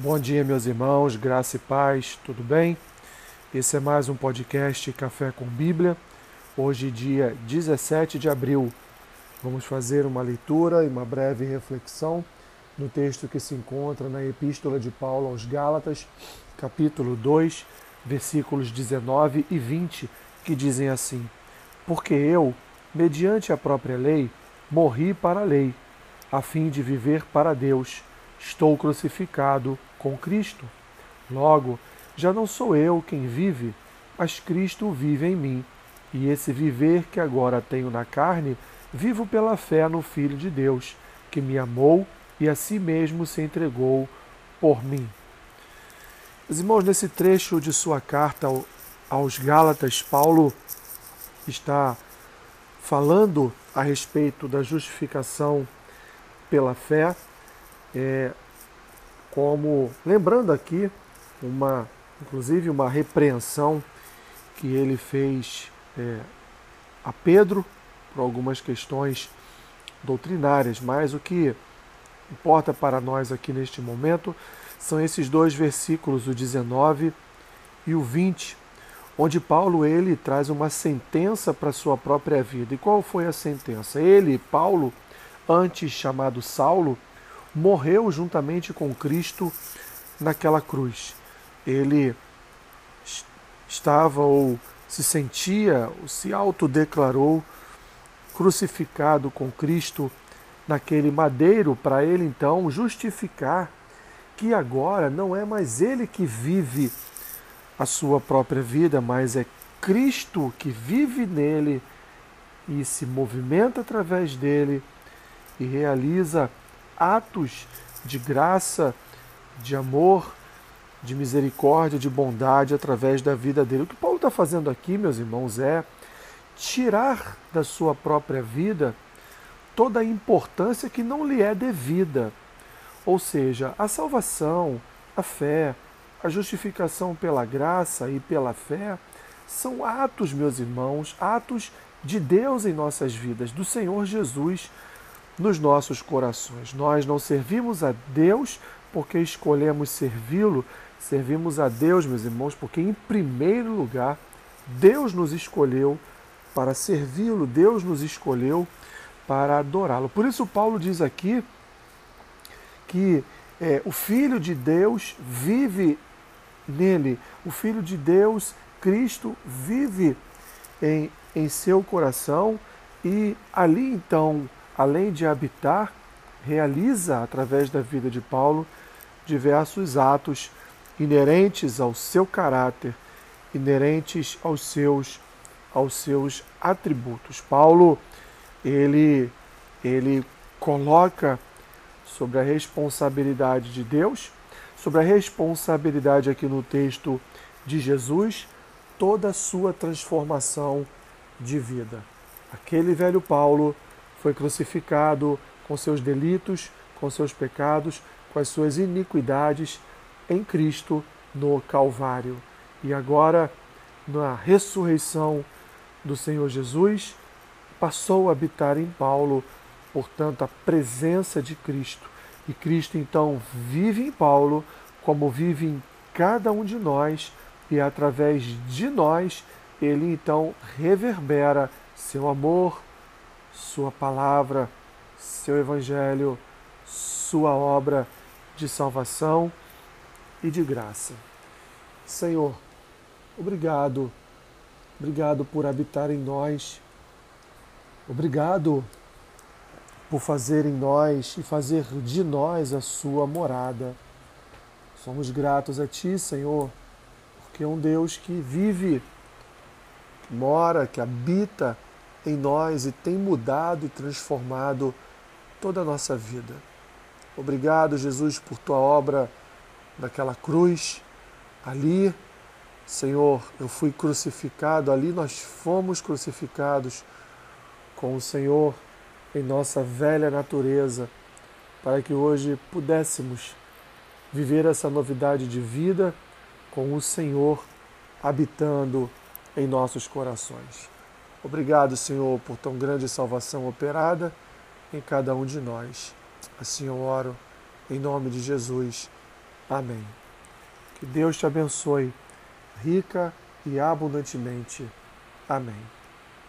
Bom dia, meus irmãos, graça e paz, tudo bem? Esse é mais um podcast Café com Bíblia. Hoje, dia 17 de abril, vamos fazer uma leitura e uma breve reflexão no texto que se encontra na Epístola de Paulo aos Gálatas, capítulo 2, versículos 19 e 20, que dizem assim: Porque eu, mediante a própria lei, morri para a lei, a fim de viver para Deus. Estou crucificado com Cristo. Logo, já não sou eu quem vive, mas Cristo vive em mim. E esse viver que agora tenho na carne, vivo pela fé no Filho de Deus, que me amou e a si mesmo se entregou por mim. Os irmãos, nesse trecho de sua carta aos Gálatas, Paulo está falando a respeito da justificação pela fé, é, como lembrando aqui uma, inclusive uma repreensão que ele fez é, a Pedro por algumas questões doutrinárias, mas o que importa para nós aqui neste momento são esses dois versículos, o 19 e o 20, onde Paulo ele traz uma sentença para sua própria vida. E qual foi a sentença? Ele, Paulo, antes chamado Saulo, morreu juntamente com Cristo naquela cruz. Ele estava ou se sentia, ou se autodeclarou crucificado com Cristo naquele madeiro, para ele então justificar que agora não é mais ele que vive a sua própria vida, mas é Cristo que vive nele e se movimenta através dele e realiza atos de graça, de amor, de misericórdia, de bondade através da vida dele. O que Paulo está fazendo aqui, meus irmãos, é tirar da sua própria vida toda a importância que não lhe é devida. Ou seja, a salvação, a fé, a justificação pela graça e pela fé são atos, meus irmãos, atos de Deus em nossas vidas, do Senhor Jesus nos nossos corações. Nós não servimos a Deus porque escolhemos servi-lo, servimos a Deus, meus irmãos, porque em primeiro lugar Deus nos escolheu para servi-lo, Deus nos escolheu para adorá-lo. Por isso, Paulo diz aqui que é, o Filho de Deus vive nele, o Filho de Deus, Cristo, vive em, em seu coração e ali então além de habitar, realiza, através da vida de Paulo, diversos atos inerentes ao seu caráter, inerentes aos seus aos seus atributos. Paulo ele ele coloca sobre a responsabilidade de Deus, sobre a responsabilidade aqui no texto de Jesus, toda a sua transformação de vida. Aquele velho Paulo foi crucificado com seus delitos, com seus pecados, com as suas iniquidades em Cristo no Calvário. E agora, na ressurreição do Senhor Jesus, passou a habitar em Paulo, portanto, a presença de Cristo. E Cristo então vive em Paulo, como vive em cada um de nós, e através de nós, ele então reverbera seu amor, sua palavra, seu evangelho, sua obra de salvação e de graça. Senhor, obrigado, obrigado por habitar em nós, obrigado por fazer em nós e fazer de nós a sua morada. Somos gratos a Ti, Senhor, porque é um Deus que vive, que mora, que habita em nós e tem mudado e transformado toda a nossa vida. Obrigado, Jesus, por tua obra naquela cruz. Ali, Senhor, eu fui crucificado, ali nós fomos crucificados com o Senhor em nossa velha natureza, para que hoje pudéssemos viver essa novidade de vida com o Senhor habitando em nossos corações. Obrigado, Senhor, por tão grande salvação operada em cada um de nós. Assim eu oro, em nome de Jesus. Amém. Que Deus te abençoe rica e abundantemente. Amém.